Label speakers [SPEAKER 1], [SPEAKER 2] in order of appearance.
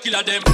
[SPEAKER 1] Killer them.